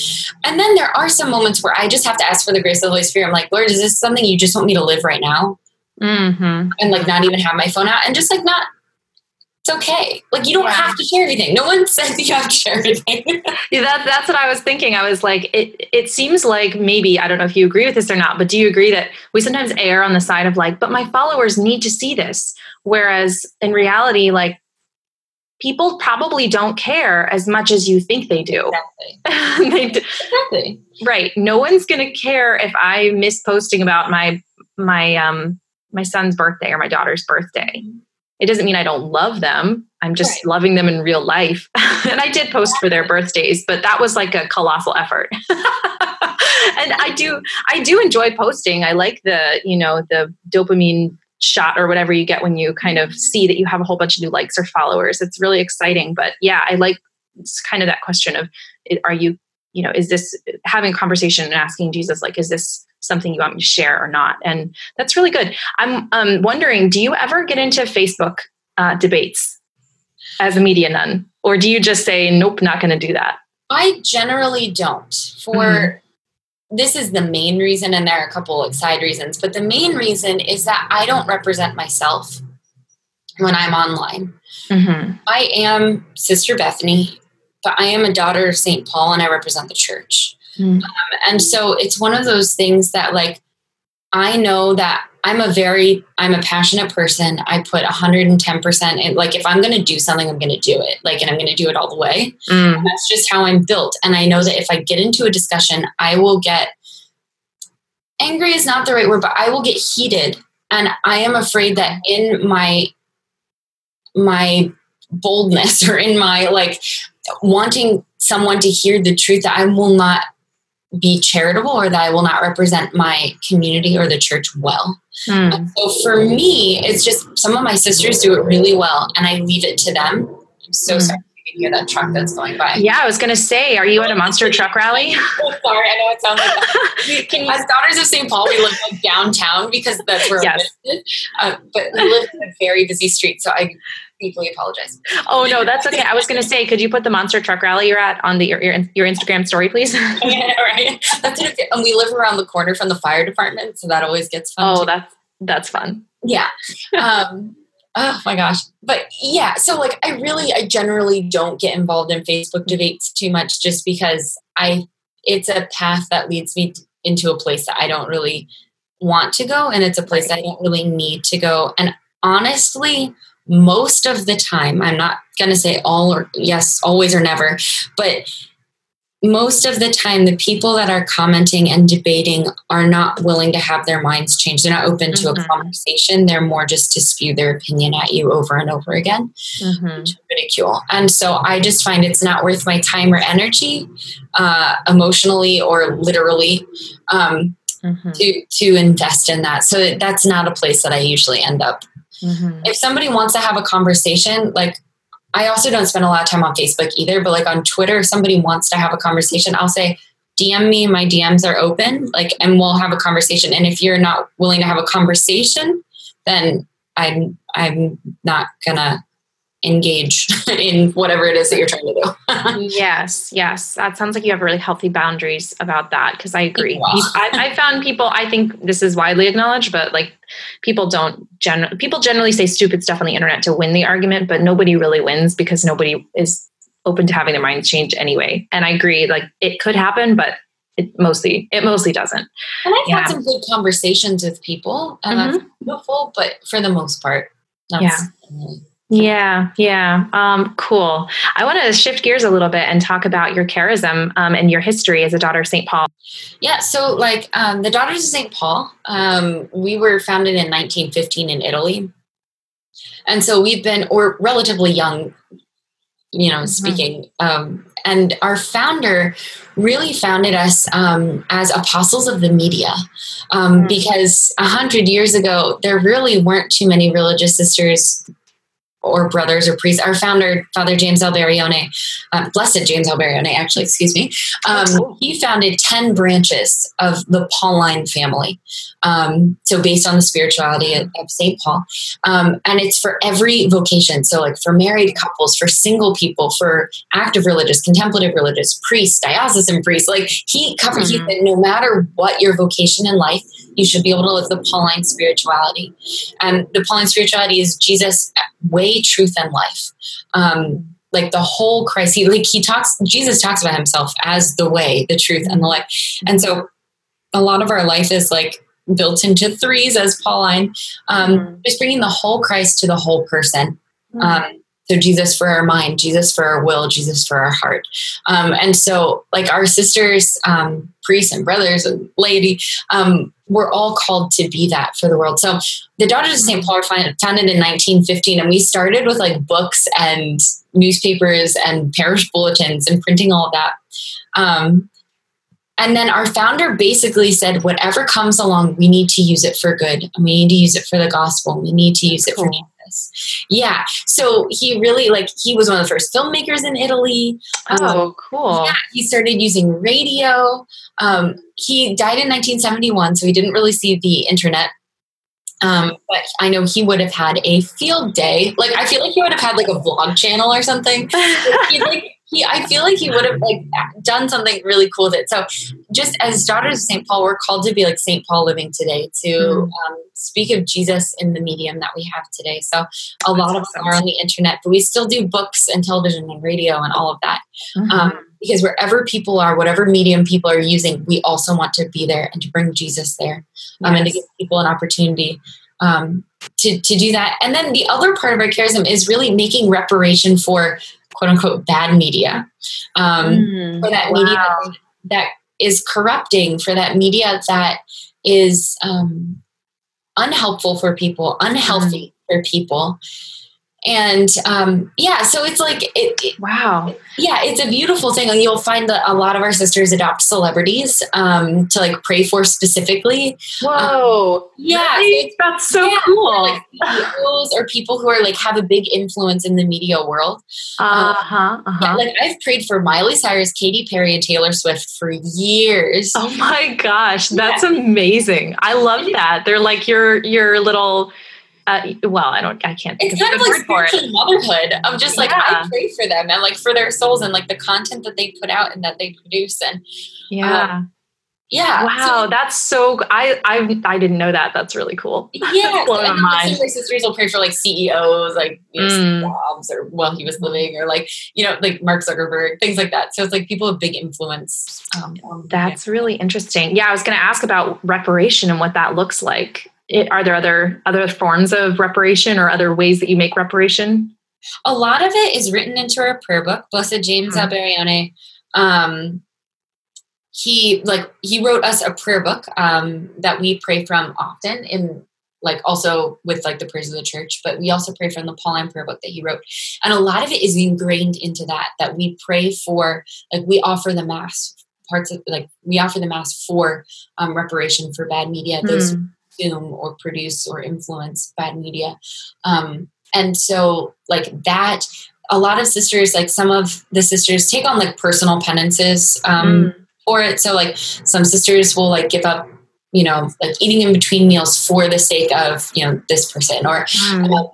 And then there are some moments where I just have to ask for the grace of the Holy Spirit. I'm like, Lord, is this something you just want me to live right now? Mm-hmm. And like not even have my phone out and just like not. It's okay. Like you don't yeah. have to share everything. No one *laughs* says you have to share everything. yeah, that, that's what I was thinking. I was like, it. It seems like maybe I don't know if you agree with this or not, but do you agree that we sometimes err on the side of like, but my followers need to see this, whereas in reality, like people probably don't care as much as you think they do. Exactly. *laughs* they do. Exactly. Right. No one's going to care if I miss posting about my my um my son's birthday or my daughter's birthday. It doesn't mean I don't love them. I'm just right. loving them in real life. *laughs* and I did post for their birthdays, but that was like a colossal effort. *laughs* and I do I do enjoy posting. I like the, you know, the dopamine shot or whatever you get when you kind of see that you have a whole bunch of new likes or followers. It's really exciting. But yeah, I like it's kind of that question of are you, you know, is this having a conversation and asking Jesus, like, is this something you want me to share or not? And that's really good. I'm um, wondering, do you ever get into Facebook uh, debates as a media nun? Or do you just say, nope, not going to do that? I generally don't. For mm-hmm this is the main reason, and there are a couple of side reasons, but the main reason is that I don't represent myself when I'm online. Mm-hmm. I am Sister Bethany, but I am a daughter of St. Paul and I represent the church. Mm-hmm. Um, and so it's one of those things that, like, I know that I'm a very I'm a passionate person. I put 110% in like if I'm going to do something I'm going to do it. Like and I'm going to do it all the way. Mm. that's just how I'm built and I know that if I get into a discussion, I will get angry is not the right word, but I will get heated and I am afraid that in my my boldness *laughs* or in my like wanting someone to hear the truth that I will not be charitable or that I will not represent my community or the church well. Mm. So for me, it's just some of my sisters do it really well and I leave it to them. I'm so mm. sorry you can hear that truck that's going by. Yeah, I was going to say, are you at a monster truck rally? *laughs* oh, sorry, I know it sounds like that. *laughs* As daughters of St. Paul, we live like downtown because that's where yes. we uh, but we live in a very busy street, so I deeply apologize. Oh no, that's okay. I was going to say, could you put the monster truck rally you're at on the your your, your Instagram story, please? *laughs* yeah, right. That's it. And we live around the corner from the fire department, so that always gets fun. Oh, too. that's that's fun. Yeah. Um, oh my gosh. But yeah, so like I really, I generally don't get involved in Facebook debates too much, just because I it's a path that leads me into a place that I don't really want to go, and it's a place I don't really need to go. And honestly most of the time, I'm not going to say all or yes, always or never, but most of the time, the people that are commenting and debating are not willing to have their minds changed. They're not open to mm-hmm. a conversation. They're more just to spew their opinion at you over and over again, mm-hmm. ridicule. And so I just find it's not worth my time or energy, uh, emotionally or literally, um, mm-hmm. to to invest in that. So that's not a place that I usually end up Mm-hmm. If somebody wants to have a conversation, like I also don't spend a lot of time on Facebook either, but like on Twitter, if somebody wants to have a conversation, I'll say, DM me, my DMs are open, like, and we'll have a conversation. And if you're not willing to have a conversation, then I'm I'm not gonna engage *laughs* in whatever it is that you're trying to do. *laughs* yes, yes. That sounds like you have really healthy boundaries about that because I agree. I, I, found people, I think this is widely acknowledged, but like people don't, gen- people generally say stupid stuff on the internet to win the argument, but nobody really wins because nobody is open to having their minds changed anyway. And I agree, like it could happen, but it mostly it mostly doesn't. And I've yeah. had some good conversations with people, and mm-hmm. that's beautiful. But for the most part, yeah. Yeah, yeah. Um, cool. I want to shift gears a little bit and talk about your charism um, and your history as a daughter of St. Paul. Yeah, so like um, the Daughters of St. Paul, um, we were founded in 1915 in Italy. And so we've been, or relatively young, you know, mm-hmm. speaking. Um, and our founder really founded us um, as apostles of the media um, mm-hmm. because a hundred years ago there really weren't too many religious sisters or brothers or priests. Our founder, Father James Alberione, uh, Blessed James Alberione, actually, excuse me, um, he founded 10 branches of the Pauline family. Um, so, based on the spirituality of, of St. Paul. Um, and it's for every vocation. So, like for married couples, for single people, for active religious, contemplative religious, priests, diocesan priests. Like he covered, mm-hmm. he said, no matter what your vocation in life, you should be able to live the Pauline spirituality. And the Pauline spirituality is Jesus' way, truth, and life. Um, like the whole Christ, he like he talks. Jesus talks about himself as the way, the truth, and the life. And so, a lot of our life is like built into threes as Pauline, um, mm-hmm. just bringing the whole Christ to the whole person. Mm-hmm. Um, so Jesus for our mind, Jesus for our will, Jesus for our heart. Um, and so, like our sisters, um, priests and brothers and laity, um, we're all called to be that for the world. So the Daughters of St. Paul are founded in 1915, and we started with like books and newspapers and parish bulletins and printing all of that. Um, and then our founder basically said, whatever comes along, we need to use it for good. And we need to use it for the gospel. We need to use it cool. for Jesus. Yeah. So he really like he was one of the first filmmakers in Italy. Oh, um, cool. Yeah. He started using radio. Um, he died in 1971, so he didn't really see the internet. Um, but I know he would have had a field day. Like I feel like he would have had like a vlog channel or something. *laughs* he like he I feel like he would have like done something really cool with it. So just as daughters of St. Paul, we're called to be like St. Paul living today to mm. um, speak of Jesus in the medium that we have today. So a lot of us are on the internet, but we still do books and television and radio and all of that. Mm-hmm. Um, because wherever people are, whatever medium people are using, we also want to be there and to bring Jesus there um, yes. and to give people an opportunity um, to, to do that. And then the other part of our charism is really making reparation for quote unquote bad media um, mm, for that wow. media that is corrupting for that media that is um, unhelpful for people unhealthy mm. for people and um, yeah so it's like it, it, wow. Yeah it's a beautiful thing you'll find that a lot of our sisters adopt celebrities um, to like pray for specifically. Whoa. Um, yeah really? that's so yeah, cool. or, like CEOs or people who are like have a big influence in the media world. Uh-huh, um, uh-huh. Yeah, like i've prayed for miley cyrus katy perry and taylor swift for years. Oh my gosh that's yeah. amazing. I love that. They're like your your little uh, well, I don't, I can't. It's kind of like spiritual motherhood of just like yeah. I pray for them and like for their souls and like the content that they put out and that they produce and yeah, um, yeah. Wow, so, that's so. I I I didn't know that. That's really cool. *laughs* Yeah, so, and my sisters will pray for like CEOs, like you know, mm. Jobs, or while he was living, or like you know, like Mark Zuckerberg, things like that. So it's like people with big influence. Um, that's yeah. really interesting. Yeah, I was going to ask about reparation and what that looks like it, are there other other forms of reparation or other ways that you make reparation? A lot of it is written into our prayer book. Blessed James mm-hmm. Alberione, um, he like he wrote us a prayer book um, that we pray from often in like also with like the prayers of the church but we also pray from the pauline prayer book that he wrote and a lot of it is ingrained into that that we pray for like we offer the mass parts of like we offer the mass for um, reparation for bad media those mm consume or produce or influence bad media. Um, and so, like that, a lot of sisters, like some of the sisters, take on like personal penances um, mm. for it. So, like some sisters will like give up, you know, like eating in between meals for the sake of you know this person or. Mm. Uh,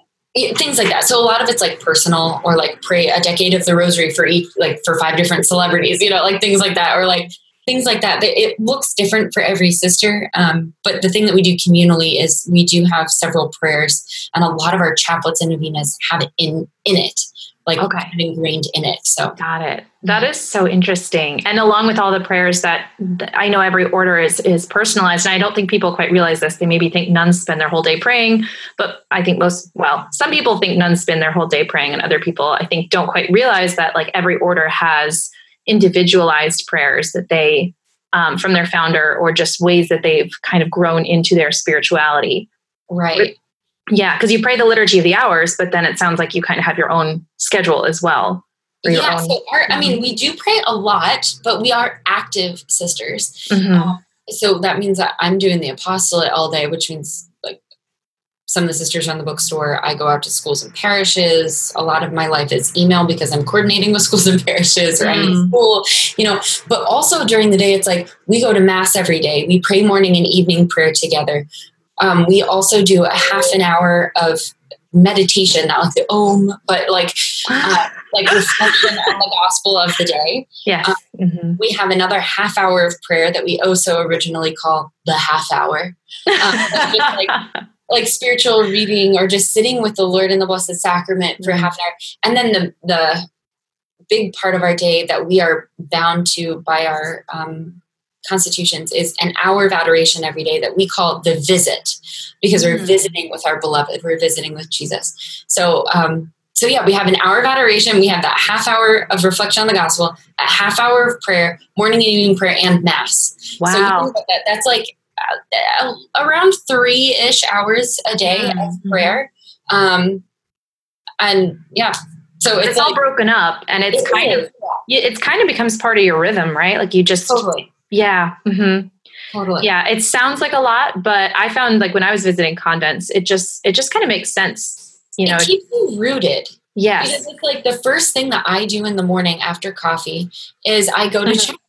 things like that. So a lot of it's like personal or like pray a decade of the rosary for each, like for five different celebrities, you know, like things like that, or like things like that. It looks different for every sister. Um, but the thing that we do communally is we do have several prayers, and a lot of our chaplets and novenas have it in in it, like okay. ingrained in it. So got it. That is so interesting. And along with all the prayers that, that I know every order is is personalized, and I don't think people quite realize this. They maybe think nuns spend their whole day praying, but I think most well, some people think nuns spend their whole day praying, and other people I think don't quite realize that like every order has individualized prayers that they um, from their founder or just ways that they've kind of grown into their spirituality right yeah because you pray the liturgy of the hours but then it sounds like you kind of have your own schedule as well yeah, so our, I mean, we do pray a lot, but we are active sisters. Mm-hmm. Um, so that means that I'm doing the apostolate all day, which means some of the sisters run the bookstore. I go out to schools and parishes. A lot of my life is email because I'm coordinating with *laughs* schools and parishes or mm. I'm in school, you know. But also during the day, it's like we go to mass every day. We pray morning and evening prayer together. Um, we also do a half an hour of meditation, not like the om, but like uh, *gasps* like reflection on the gospel of the day. Yeah. Um, mm-hmm. We have another half hour of prayer that we also originally call the half hour. Um, like, *laughs* like spiritual reading or just sitting with the Lord in the Blessed Sacrament for mm-hmm. half an hour. And then the the big part of our day that we are bound to by our um, constitutions is an hour of adoration every day that we call the visit because mm-hmm. we're visiting with our beloved we're visiting with jesus so um, so yeah we have an hour of adoration we have that half hour of reflection on the gospel a half hour of prayer morning and evening prayer and mass wow so that, that's like uh, around three-ish hours a day mm-hmm. of prayer um, and yeah so it's, it's all broken up and it's it kind is, of yeah. it's kind of becomes part of your rhythm right like you just totally yeah. Mm-hmm. Totally. Yeah, it sounds like a lot, but I found like when I was visiting convents, it just it just kind of makes sense. You know, keeps you rooted. Yes. Because it's like the first thing that I do in the morning after coffee is I go to mm-hmm. chapel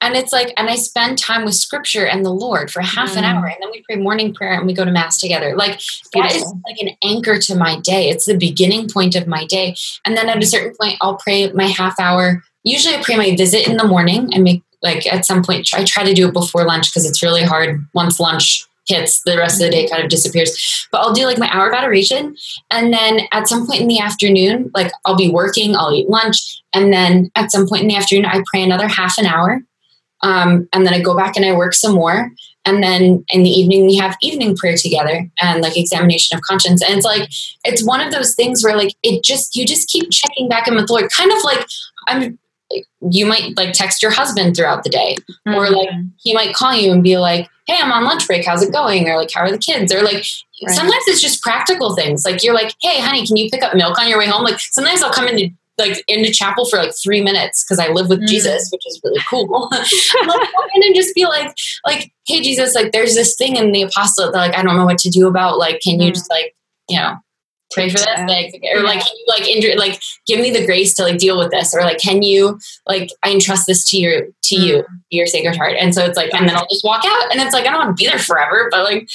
and it's like, and I spend time with scripture and the Lord for half mm. an hour. Mm. And then we pray morning prayer and we go to mass together. Like that is like an anchor to my day. It's the beginning point of my day. And then at a certain point, I'll pray my half hour. Usually I pray my visit in the morning and make like at some point i try to do it before lunch because it's really hard once lunch hits the rest of the day kind of disappears. But i'll do like my hour of adoration and then at some point in the afternoon like i'll be working i'll eat lunch and then at some point in the afternoon i pray another half an hour um, and then i go back and i work some more and then in the evening we have evening prayer together and like examination of conscience. And it's like it's one of those things where like it just you just keep checking back in with the lord kind of like i'm you might like text your husband throughout the day mm-hmm. or like he might call you and be like hey i'm on lunch break how's it going or like how are the kids or like right. sometimes it's just practical things like you're like hey honey can you pick up milk on your way home like sometimes i'll come into like into chapel for like three minutes because I live with mm. Jesus, which is really cool. *laughs* *laughs* like, and just be like, like, hey Jesus, like there's this thing in the apostle that like I don't know what to do about. Like, can you mm. just like, you know, pray for this? Like or like can you like injure like give me the grace to like deal with this? Or like can you like i entrust this to your to mm. you your sacred heart? And so it's like and then i'll just walk out and it's like i don't want to be there forever but like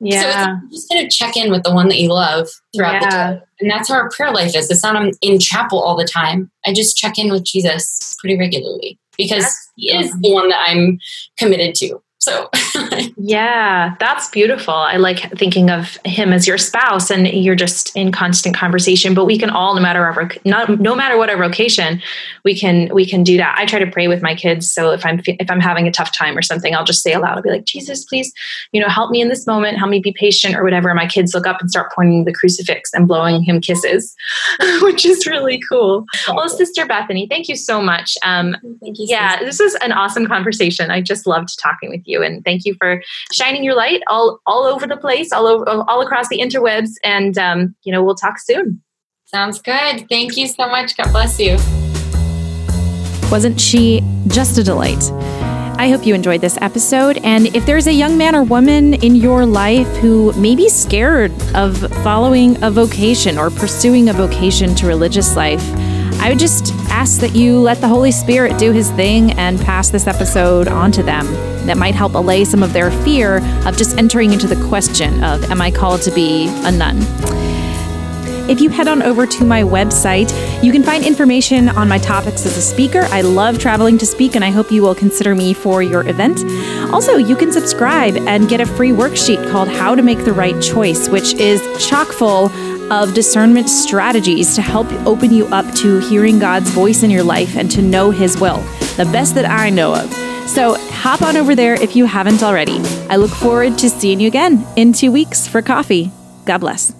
yeah. so it's just kind of check in with the one that you love throughout yeah. the day. And that's how our prayer life is. It's not i'm in chapel all the time. I just check in with jesus pretty regularly because that's he is the one that i'm committed to so, *laughs* yeah, that's beautiful. I like thinking of him as your spouse and you're just in constant conversation, but we can all no matter our not no matter what our vocation, we can we can do that. I try to pray with my kids, so if I'm if I'm having a tough time or something, I'll just say aloud, I'll be like, "Jesus, please, you know, help me in this moment, help me be patient or whatever." My kids look up and start pointing the crucifix and blowing him kisses, *laughs* which is really cool. Well, Sister Bethany, thank you so much. Um, thank you. Yeah, this was an awesome conversation. I just loved talking with you and thank you for shining your light all all over the place all over all across the interwebs and um, you know we'll talk soon. Sounds good. Thank you so much. God bless you. Wasn't she just a delight? I hope you enjoyed this episode. And if there's a young man or woman in your life who may be scared of following a vocation or pursuing a vocation to religious life, I would just ask that you let the Holy Spirit do his thing and pass this episode on to them. That might help allay some of their fear of just entering into the question of, Am I called to be a nun? If you head on over to my website, you can find information on my topics as a speaker. I love traveling to speak, and I hope you will consider me for your event. Also, you can subscribe and get a free worksheet called How to Make the Right Choice, which is chock full of discernment strategies to help open you up to hearing God's voice in your life and to know His will, the best that I know of. So hop on over there if you haven't already. I look forward to seeing you again in two weeks for coffee. God bless.